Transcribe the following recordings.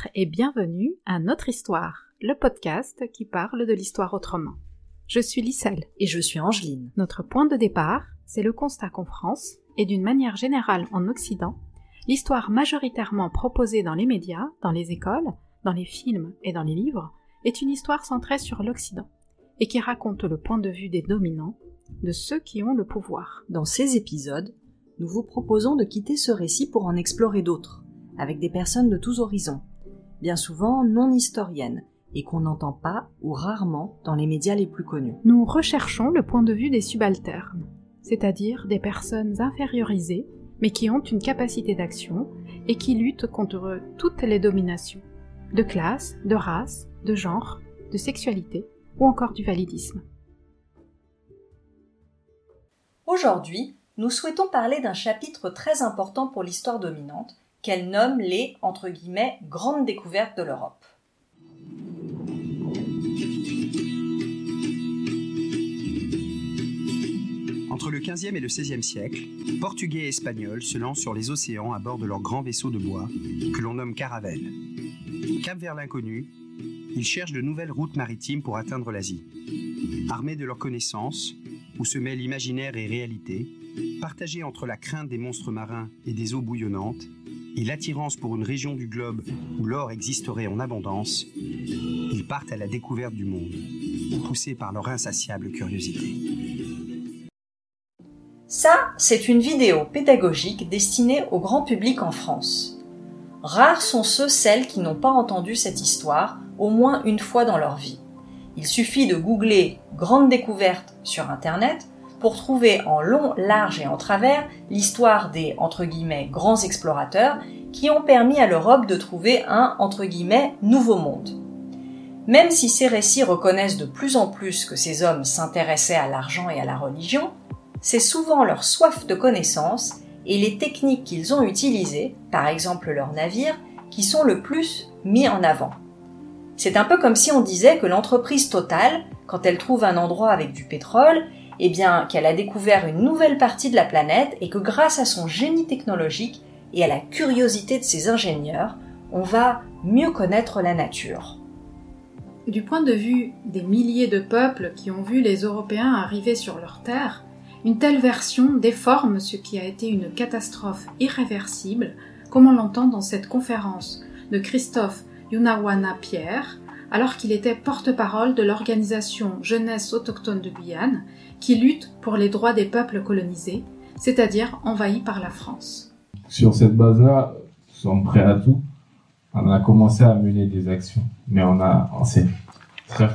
Bonjour et bienvenue à Notre Histoire, le podcast qui parle de l'histoire autrement. Je suis Lisselle. Et je suis Angeline. Notre point de départ, c'est le constat qu'en France, et d'une manière générale en Occident, l'histoire majoritairement proposée dans les médias, dans les écoles, dans les films et dans les livres, est une histoire centrée sur l'Occident, et qui raconte le point de vue des dominants, de ceux qui ont le pouvoir. Dans ces épisodes, nous vous proposons de quitter ce récit pour en explorer d'autres, avec des personnes de tous horizons, bien souvent non historiennes, et qu'on n'entend pas ou rarement dans les médias les plus connus. Nous recherchons le point de vue des subalternes, c'est-à-dire des personnes infériorisées, mais qui ont une capacité d'action et qui luttent contre toutes les dominations, de classe, de race, de genre, de sexualité ou encore du validisme. Aujourd'hui, nous souhaitons parler d'un chapitre très important pour l'histoire dominante qu'elle nomme les entre guillemets grandes découvertes de l'Europe. Entre le XVe et le XVIe siècle, Portugais et Espagnols se lancent sur les océans à bord de leurs grands vaisseaux de bois, que l'on nomme caravelles. Cap vers l'inconnu, ils cherchent de nouvelles routes maritimes pour atteindre l'Asie. Armés de leurs connaissances, où se mêlent imaginaire et réalité, partagés entre la crainte des monstres marins et des eaux bouillonnantes, et l'attirance pour une région du globe où l'or existerait en abondance, ils partent à la découverte du monde, poussés par leur insatiable curiosité. Ça, c'est une vidéo pédagogique destinée au grand public en France. Rares sont ceux, celles qui n'ont pas entendu cette histoire au moins une fois dans leur vie. Il suffit de googler Grande découverte sur Internet pour trouver en long, large et en travers l'histoire des grands explorateurs qui ont permis à l'Europe de trouver un nouveau monde. Même si ces récits reconnaissent de plus en plus que ces hommes s'intéressaient à l'argent et à la religion, c'est souvent leur soif de connaissance et les techniques qu'ils ont utilisées, par exemple leurs navires, qui sont le plus mis en avant. C'est un peu comme si on disait que l'entreprise Total, quand elle trouve un endroit avec du pétrole, eh bien, qu'elle a découvert une nouvelle partie de la planète et que grâce à son génie technologique et à la curiosité de ses ingénieurs, on va mieux connaître la nature. Du point de vue des milliers de peuples qui ont vu les Européens arriver sur leur terre, une telle version déforme ce qui a été une catastrophe irréversible, comme on l'entend dans cette conférence de Christophe Yunawana Pierre, alors qu'il était porte-parole de l'organisation Jeunesse autochtone de Guyane, qui lutte pour les droits des peuples colonisés, c'est-à-dire envahis par la France. Sur cette base-là, nous sommes prêts à tout. On a commencé à mener des actions, mais on, a, s'est très,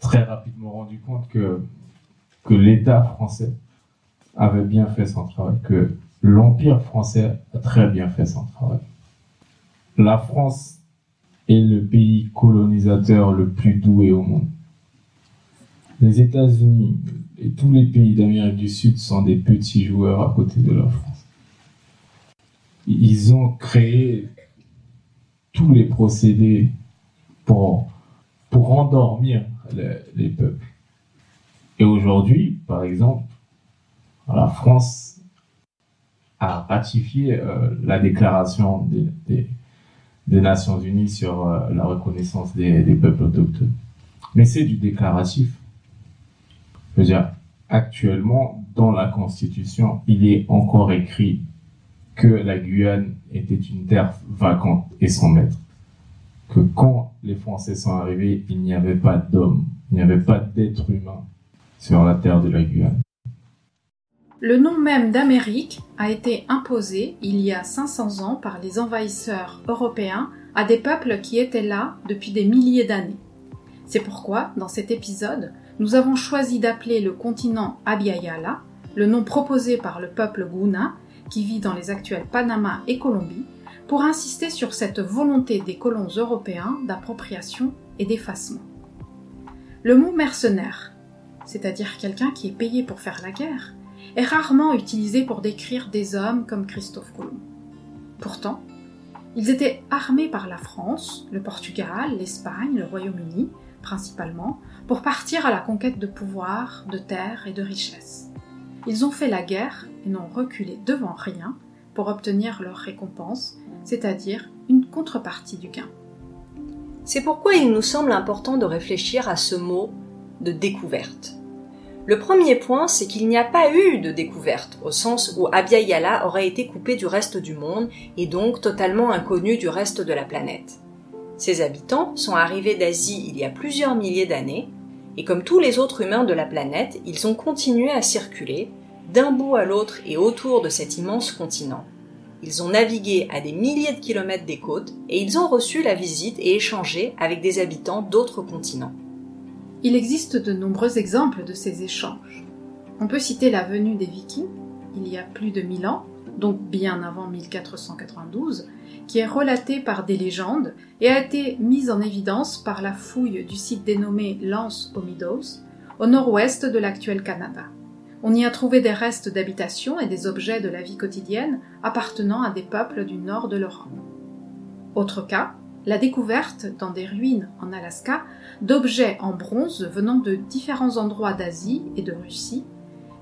très rapidement rendu compte que, que l'État français avait bien fait son travail, que l'Empire français a très bien fait son travail. La France est le pays colonisateur le plus doué au monde. Les États-Unis et tous les pays d'Amérique du Sud sont des petits joueurs à côté de la France. Ils ont créé tous les procédés pour, endormir les, peuples. Et aujourd'hui, par exemple, la France a ratifié euh, la déclaration des Nations Unies sur euh, la reconnaissance des, peuples autochtones. Mais c'est du déclaratif. Je veux dire, actuellement, dans la Constitution, il est encore écrit que la Guyane était une terre vacante et sans maître. Que quand les Français sont arrivés, il n'y avait pas d'hommes, il n'y avait pas d'être humain sur la terre de la Guyane. Le nom même d'Amérique a été imposé il y a 500 ans par les envahisseurs européens à des peuples qui étaient là depuis des milliers d'années. C'est pourquoi, dans cet épisode, nous avons choisi d'appeler le continent Abiyala, le nom proposé par le peuple Guna, qui vit dans les actuels Panama et Colombie, pour insister sur cette volonté des colons européens d'appropriation et d'effacement. Le mot mercenaire, c'est-à-dire quelqu'un qui est payé pour faire la guerre, est rarement utilisé pour décrire des hommes comme Christophe Colomb. Pourtant, ils étaient armés par la France, le Portugal, l'Espagne, le Royaume-Uni, principalement, pour partir à la conquête de pouvoir, de terres et de richesses. Ils ont fait la guerre et n'ont reculé devant rien pour obtenir leur récompense, c'est-à-dire une contrepartie du gain. C'est pourquoi il nous semble important de réfléchir à ce mot de découverte. Le premier point, c'est qu'il n'y a pas eu de découverte, au sens où Abya aurait été coupé du reste du monde et donc totalement inconnu du reste de la planète. Ses habitants sont arrivés d'Asie il y a plusieurs milliers d'années, et comme tous les autres humains de la planète, ils ont continué à circuler d'un bout à l'autre et autour de cet immense continent. Ils ont navigué à des milliers de kilomètres des côtes et ils ont reçu la visite et échangé avec des habitants d'autres continents. Il existe de nombreux exemples de ces échanges. On peut citer la venue des Vikings, il y a plus de 1000 ans, donc bien avant 1492, qui est relatée par des légendes et a été mise en évidence par la fouille du site dénommé Lance aux Meadows, au nord-ouest de l'actuel Canada. On y a trouvé des restes d'habitations et des objets de la vie quotidienne appartenant à des peuples du nord de l'Europe. Autre cas, la découverte, dans des ruines en Alaska, d'objets en bronze venant de différents endroits d'Asie et de Russie,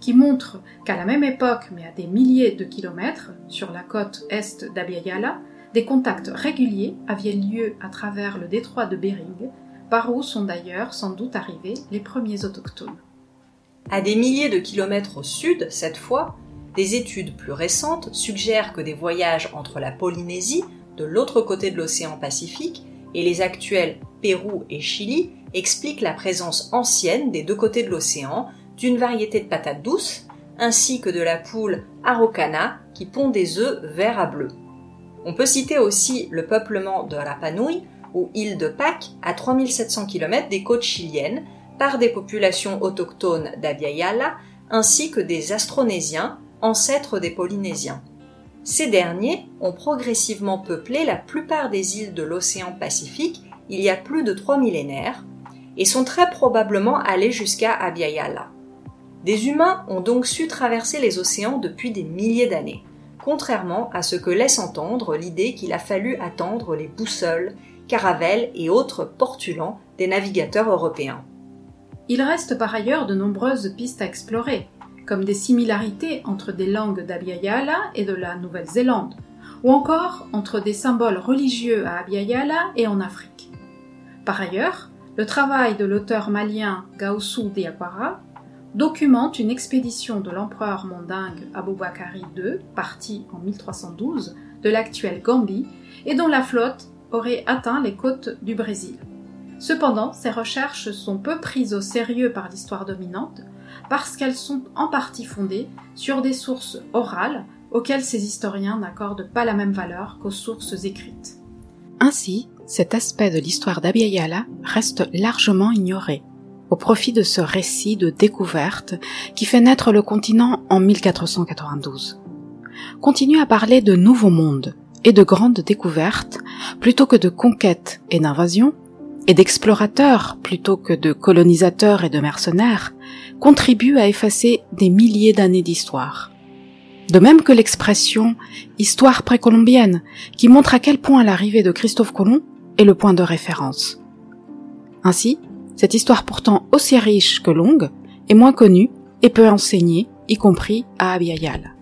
qui montrent qu'à la même époque, mais à des milliers de kilomètres, sur la côte est d'Abiyala, des contacts réguliers avaient lieu à travers le détroit de Bering, par où sont d'ailleurs sans doute arrivés les premiers autochtones. À des milliers de kilomètres au sud, cette fois, des études plus récentes suggèrent que des voyages entre la Polynésie, de l'autre côté de l'océan Pacifique, et les actuels Pérou et Chili expliquent la présence ancienne des deux côtés de l'océan d'une variété de patates douces, ainsi que de la poule Araucana qui pond des œufs verts à bleu. On peut citer aussi le peuplement de Rapa Nui ou île de Pâques à 3700 km des côtes chiliennes par des populations autochtones d'Abiyala ainsi que des Astronésiens, ancêtres des Polynésiens. Ces derniers ont progressivement peuplé la plupart des îles de l'océan Pacifique il y a plus de trois millénaires et sont très probablement allés jusqu'à Abiyala. Des humains ont donc su traverser les océans depuis des milliers d'années contrairement à ce que laisse entendre l'idée qu'il a fallu attendre les boussoles, caravelles et autres portulans des navigateurs européens. Il reste par ailleurs de nombreuses pistes à explorer, comme des similarités entre des langues d'Abiyala et de la Nouvelle-Zélande, ou encore entre des symboles religieux à Abiyala et en Afrique. Par ailleurs, le travail de l'auteur malien Gaussou Diakwara documente une expédition de l'empereur mondingue Aboubakari II, parti en 1312 de l'actuelle Gambie, et dont la flotte aurait atteint les côtes du Brésil. Cependant, ces recherches sont peu prises au sérieux par l'histoire dominante, parce qu'elles sont en partie fondées sur des sources orales auxquelles ces historiens n'accordent pas la même valeur qu'aux sources écrites. Ainsi, cet aspect de l'histoire d'Abiyala reste largement ignoré au profit de ce récit de découverte qui fait naître le continent en 1492. Continue à parler de nouveaux mondes et de grandes découvertes plutôt que de conquêtes et d'invasions, et d'explorateurs plutôt que de colonisateurs et de mercenaires, contribue à effacer des milliers d'années d'histoire. De même que l'expression histoire précolombienne, qui montre à quel point l'arrivée de Christophe Colomb est le point de référence. Ainsi, cette histoire pourtant aussi riche que longue est moins connue et peu enseignée, y compris à Abiyal.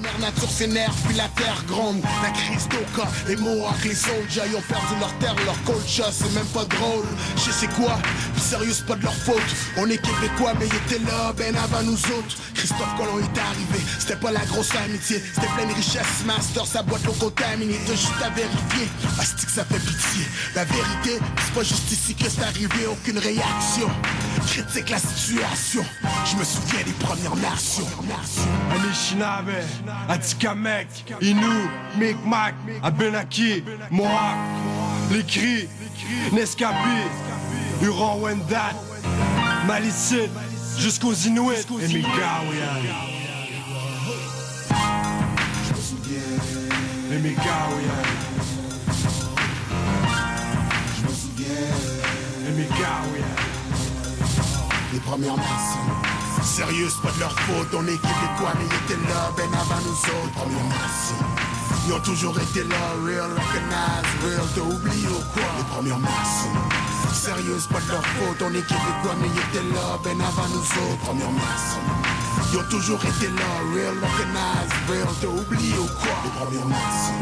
Mère nature s'énerve, puis la terre gronde. La crise d'Oka, les Mohawks, les soldats, ils ont perdu leur terre, leur culture, c'est même pas drôle. Je sais quoi, puis sérieux, c'est pas de leur faute. On est québécois, mais ils étaient là, ben avant nous autres. Christophe Colomb est arrivé, c'était pas la grosse amitié, c'était plein de richesses, master, sa boîte l'eau contaminée, t'as juste à vérifier. Asti que ça fait pitié? La vérité, c'est pas juste ici que c'est arrivé, aucune réaction. Critique la situation, je me souviens des premières nations. Anishinaabe, Atikamek, Inou, Micmac, Abenaki, Mohawk, les cris, Nescapi, Huron-Wendat, Malicite, jusqu'aux Inuits et Migaouyan. Les Migaouyan. Les Premières nations. Sérieux, c'est pas de leur faute, on est québécois, mais ils étaient là, ben avant nous autres. Premières nations. Ils ont toujours été là, real, recognize, real, t'as oublié ou quoi? Les premières nations. Sérieux, c'est pas de leur faute, on est québécois, mais ils étaient là, ben avant nous autres. Premières nations. Ils ont toujours été là, real recognize, real, t'as oublié ou quoi? Les premières nations.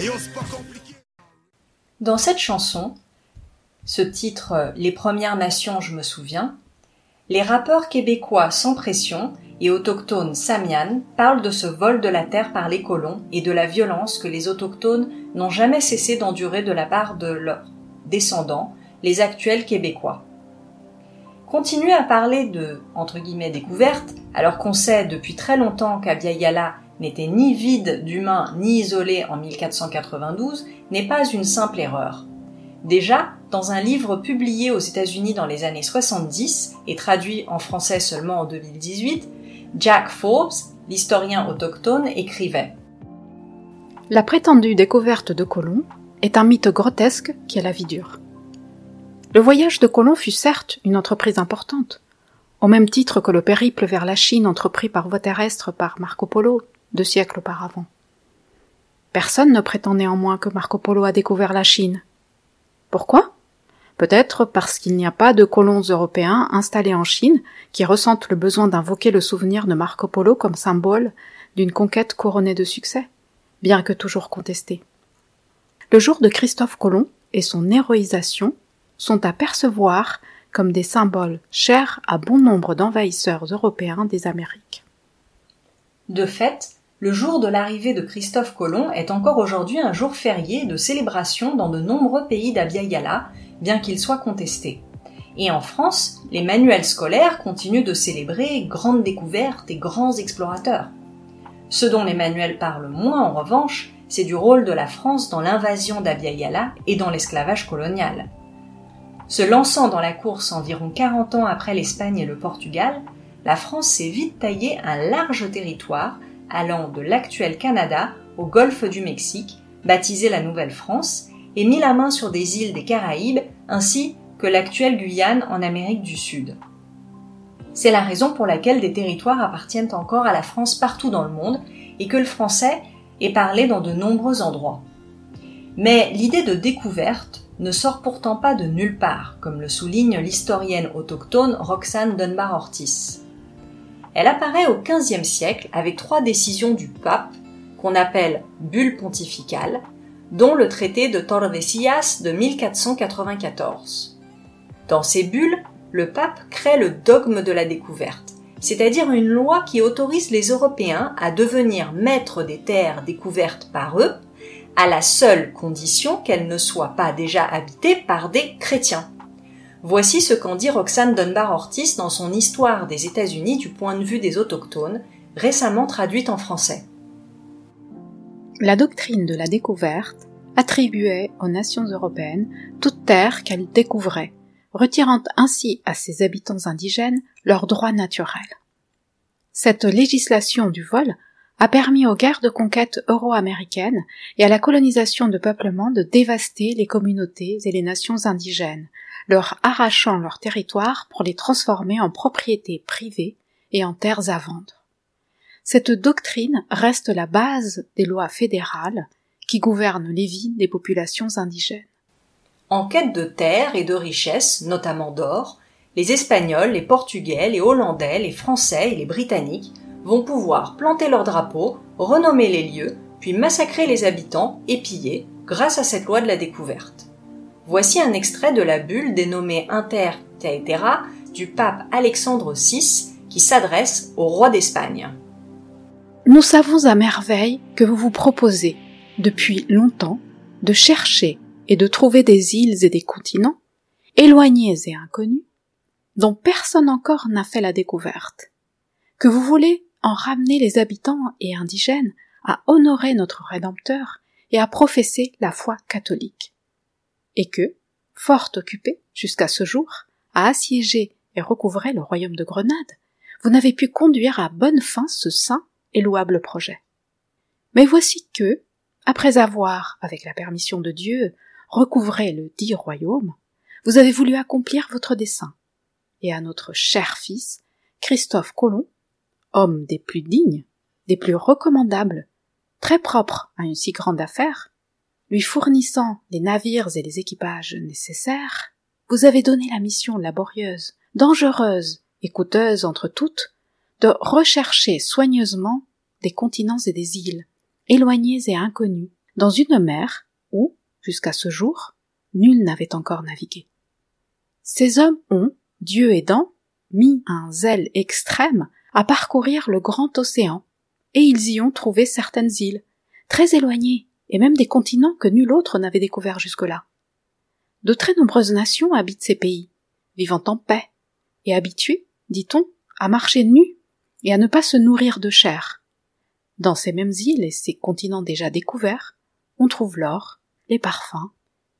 Et yo, c'est pas compliqué. Dans cette chanson, ce titre euh, Les Premières Nations, je me souviens, les rappeurs québécois sans pression et autochtones samian parlent de ce vol de la terre par les colons et de la violence que les autochtones n'ont jamais cessé d'endurer de la part de leurs descendants, les actuels Québécois. Continuer à parler de entre découverte, alors qu'on sait depuis très longtemps qu'Abya n'était ni vide d'humains ni isolé en 1492, n'est pas une simple erreur. Déjà, dans un livre publié aux États-Unis dans les années 70 et traduit en français seulement en 2018, Jack Forbes, l'historien autochtone, écrivait La prétendue découverte de Colomb est un mythe grotesque qui a la vie dure. Le voyage de Colomb fut certes une entreprise importante, au même titre que le périple vers la Chine entrepris par voie terrestre par Marco Polo deux siècles auparavant. Personne ne prétend néanmoins que Marco Polo a découvert la Chine. Pourquoi? Peut-être parce qu'il n'y a pas de colons européens installés en Chine qui ressentent le besoin d'invoquer le souvenir de Marco Polo comme symbole d'une conquête couronnée de succès, bien que toujours contestée. Le jour de Christophe Colomb et son héroïsation sont à percevoir comme des symboles chers à bon nombre d'envahisseurs européens des Amériques. De fait, le jour de l'arrivée de Christophe Colomb est encore aujourd'hui un jour férié de célébration dans de nombreux pays d'Abya bien qu'il soit contesté. Et en France, les manuels scolaires continuent de célébrer grandes découvertes et grands explorateurs. Ce dont les manuels parlent moins, en revanche, c'est du rôle de la France dans l'invasion d'Abya et dans l'esclavage colonial. Se lançant dans la course environ 40 ans après l'Espagne et le Portugal, la France s'est vite taillé un large territoire allant de l'actuel Canada au golfe du Mexique, baptisé la Nouvelle-France, et mis la main sur des îles des Caraïbes ainsi que l'actuelle Guyane en Amérique du Sud. C'est la raison pour laquelle des territoires appartiennent encore à la France partout dans le monde et que le français est parlé dans de nombreux endroits. Mais l'idée de découverte ne sort pourtant pas de nulle part, comme le souligne l'historienne autochtone Roxane Dunbar-Ortiz. Elle apparaît au XVe siècle avec trois décisions du pape qu'on appelle bulle pontificale dont le traité de Tordesillas de 1494. Dans ces bulles, le pape crée le dogme de la découverte, c'est-à-dire une loi qui autorise les Européens à devenir maîtres des terres découvertes par eux, à la seule condition qu'elles ne soient pas déjà habitées par des chrétiens. Voici ce qu'en dit Roxane Dunbar Ortiz dans son Histoire des États-Unis du point de vue des autochtones, récemment traduite en français. La doctrine de la découverte attribuait aux nations européennes toute terre qu'elles découvraient, retirant ainsi à ses habitants indigènes leurs droits naturels. Cette législation du vol a permis aux guerres de conquête euro-américaines et à la colonisation de peuplement de dévaster les communautés et les nations indigènes, leur arrachant leur territoire pour les transformer en propriétés privées et en terres à vendre. Cette doctrine reste la base des lois fédérales qui gouvernent les vies des populations indigènes. En quête de terres et de richesses, notamment d'or, les Espagnols, les Portugais, les Hollandais, les Français et les Britanniques vont pouvoir planter leurs drapeaux, renommer les lieux, puis massacrer les habitants et piller grâce à cette loi de la découverte. Voici un extrait de la bulle dénommée Inter Teetera du pape Alexandre VI qui s'adresse au roi d'Espagne. Nous savons à merveille que vous vous proposez, depuis longtemps, de chercher et de trouver des îles et des continents, éloignés et inconnus, dont personne encore n'a fait la découverte, que vous voulez en ramener les habitants et indigènes à honorer notre Rédempteur et à professer la foi catholique, et que, fort occupé jusqu'à ce jour à assiéger et recouvrer le royaume de Grenade, vous n'avez pu conduire à bonne fin ce saint et louable projet. Mais voici que, après avoir, avec la permission de Dieu, recouvré le dit royaume, vous avez voulu accomplir votre dessein, et à notre cher fils, Christophe Colomb, homme des plus dignes, des plus recommandables, très propre à une si grande affaire, lui fournissant les navires et les équipages nécessaires, vous avez donné la mission laborieuse, dangereuse et coûteuse entre toutes, de rechercher soigneusement des continents et des îles, éloignés et inconnus, dans une mer où, jusqu'à ce jour, nul n'avait encore navigué. Ces hommes ont, Dieu aidant, mis un zèle extrême à parcourir le grand océan, et ils y ont trouvé certaines îles, très éloignées, et même des continents que nul autre n'avait découverts jusque-là. De très nombreuses nations habitent ces pays, vivant en paix, et habitués, dit-on, à marcher nus et à ne pas se nourrir de chair. Dans ces mêmes îles et ces continents déjà découverts, on trouve l'or, les parfums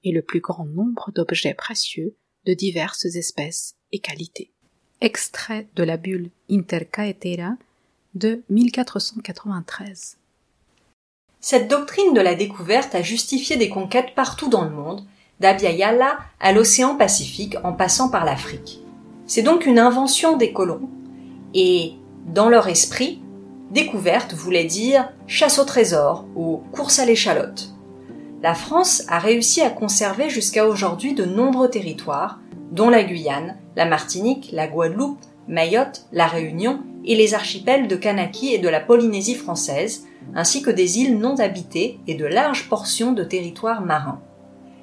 et le plus grand nombre d'objets précieux de diverses espèces et qualités. Extrait de la bulle Intercaetera de 1493. Cette doctrine de la découverte a justifié des conquêtes partout dans le monde, d'Abya à l'océan Pacifique en passant par l'Afrique. C'est donc une invention des colons, et dans leur esprit, découverte voulait dire chasse au trésor ou course à l'échalote. La France a réussi à conserver jusqu'à aujourd'hui de nombreux territoires, dont la Guyane, la Martinique, la Guadeloupe, Mayotte, la Réunion et les archipels de Kanaki et de la Polynésie française, ainsi que des îles non habitées et de larges portions de territoires marins.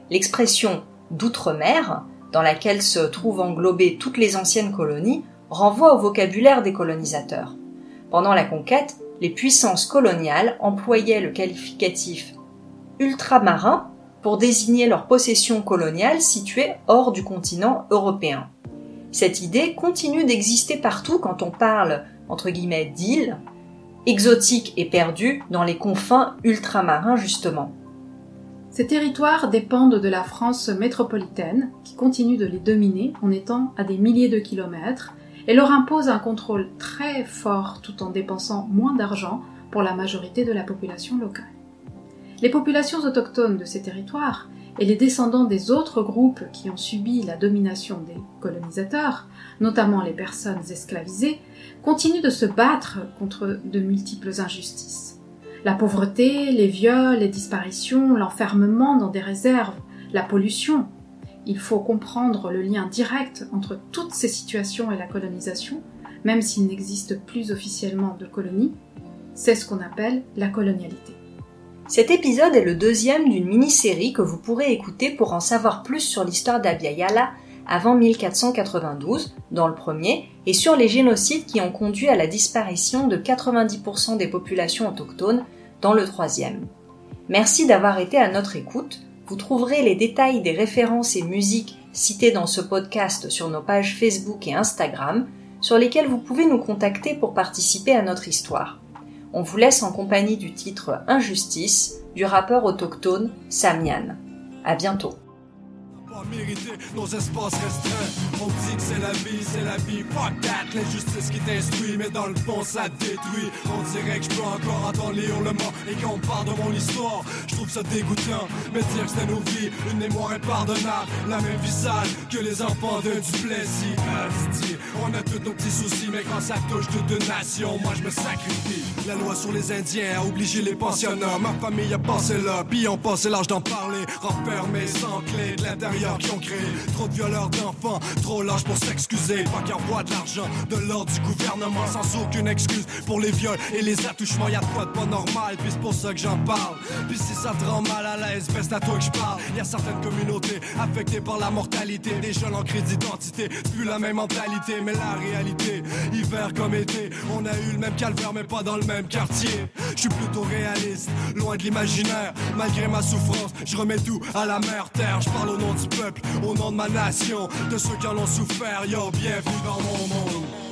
L'expression d'outre-mer, dans laquelle se trouvent englobées toutes les anciennes colonies, renvoie au vocabulaire des colonisateurs. Pendant la conquête, les puissances coloniales employaient le qualificatif ultramarin pour désigner leurs possessions coloniales situées hors du continent européen. Cette idée continue d'exister partout quand on parle, entre guillemets, d'îles, exotiques et perdues dans les confins ultramarins justement. Ces territoires dépendent de la France métropolitaine, qui continue de les dominer en étant à des milliers de kilomètres, et leur impose un contrôle très fort tout en dépensant moins d'argent pour la majorité de la population locale. Les populations autochtones de ces territoires et les descendants des autres groupes qui ont subi la domination des colonisateurs, notamment les personnes esclavisées, continuent de se battre contre de multiples injustices. La pauvreté, les viols, les disparitions, l'enfermement dans des réserves, la pollution. Il faut comprendre le lien direct entre toutes ces situations et la colonisation, même s'il n'existe plus officiellement de colonie. C'est ce qu'on appelle la colonialité. Cet épisode est le deuxième d'une mini-série que vous pourrez écouter pour en savoir plus sur l'histoire d'Abya avant 1492, dans le premier, et sur les génocides qui ont conduit à la disparition de 90% des populations autochtones dans le troisième. Merci d'avoir été à notre écoute. Vous trouverez les détails des références et musiques citées dans ce podcast sur nos pages Facebook et Instagram, sur lesquelles vous pouvez nous contacter pour participer à notre histoire. On vous laisse en compagnie du titre Injustice du rappeur autochtone Samian. À bientôt mériter nos espaces restreints. On dit que c'est la vie, c'est la vie, fuck that. L'injustice qui t'instruit, mais dans le fond ça détruit. On dirait que je peux encore entendre les hurlements et qu'on parle de mon histoire. Je trouve ça dégoûtant, mais dire que c'était nos vies, une mémoire impardonnable. La même visage que les enfants de du plaisir. On a tous nos petits soucis, mais quand ça touche toute une nation, moi je me sacrifie. La loi sur les Indiens a obligé les pensionnats. Ma famille a passé là, puis on passé l'âge d'en parler. Renfermé sans clé de l'intérieur qui ont créé trop de violeurs d'enfants, trop large pour s'excuser. Pas qu'un roi de l'argent de l'ordre du gouvernement sans aucune excuse pour les viols et les attouchements. Y'a de quoi de pas normal, puis c'est pour ça que j'en parle. Puis si ça te rend mal à l'aise, c'est à toi que je parle. Y'a certaines communautés affectées par la mortalité, des jeunes en crédit d'identité. Plus la même mentalité, mais la réalité, hiver comme été, on a eu le même calvaire, mais pas dans le même quartier. Je suis plutôt réaliste, loin de l'imaginaire. Malgré ma souffrance, je remets tout à la mère terre. Je parle au nom du au nom de ma nation, de ceux qui en ont souffert. Yo, bienvenue dans mon monde.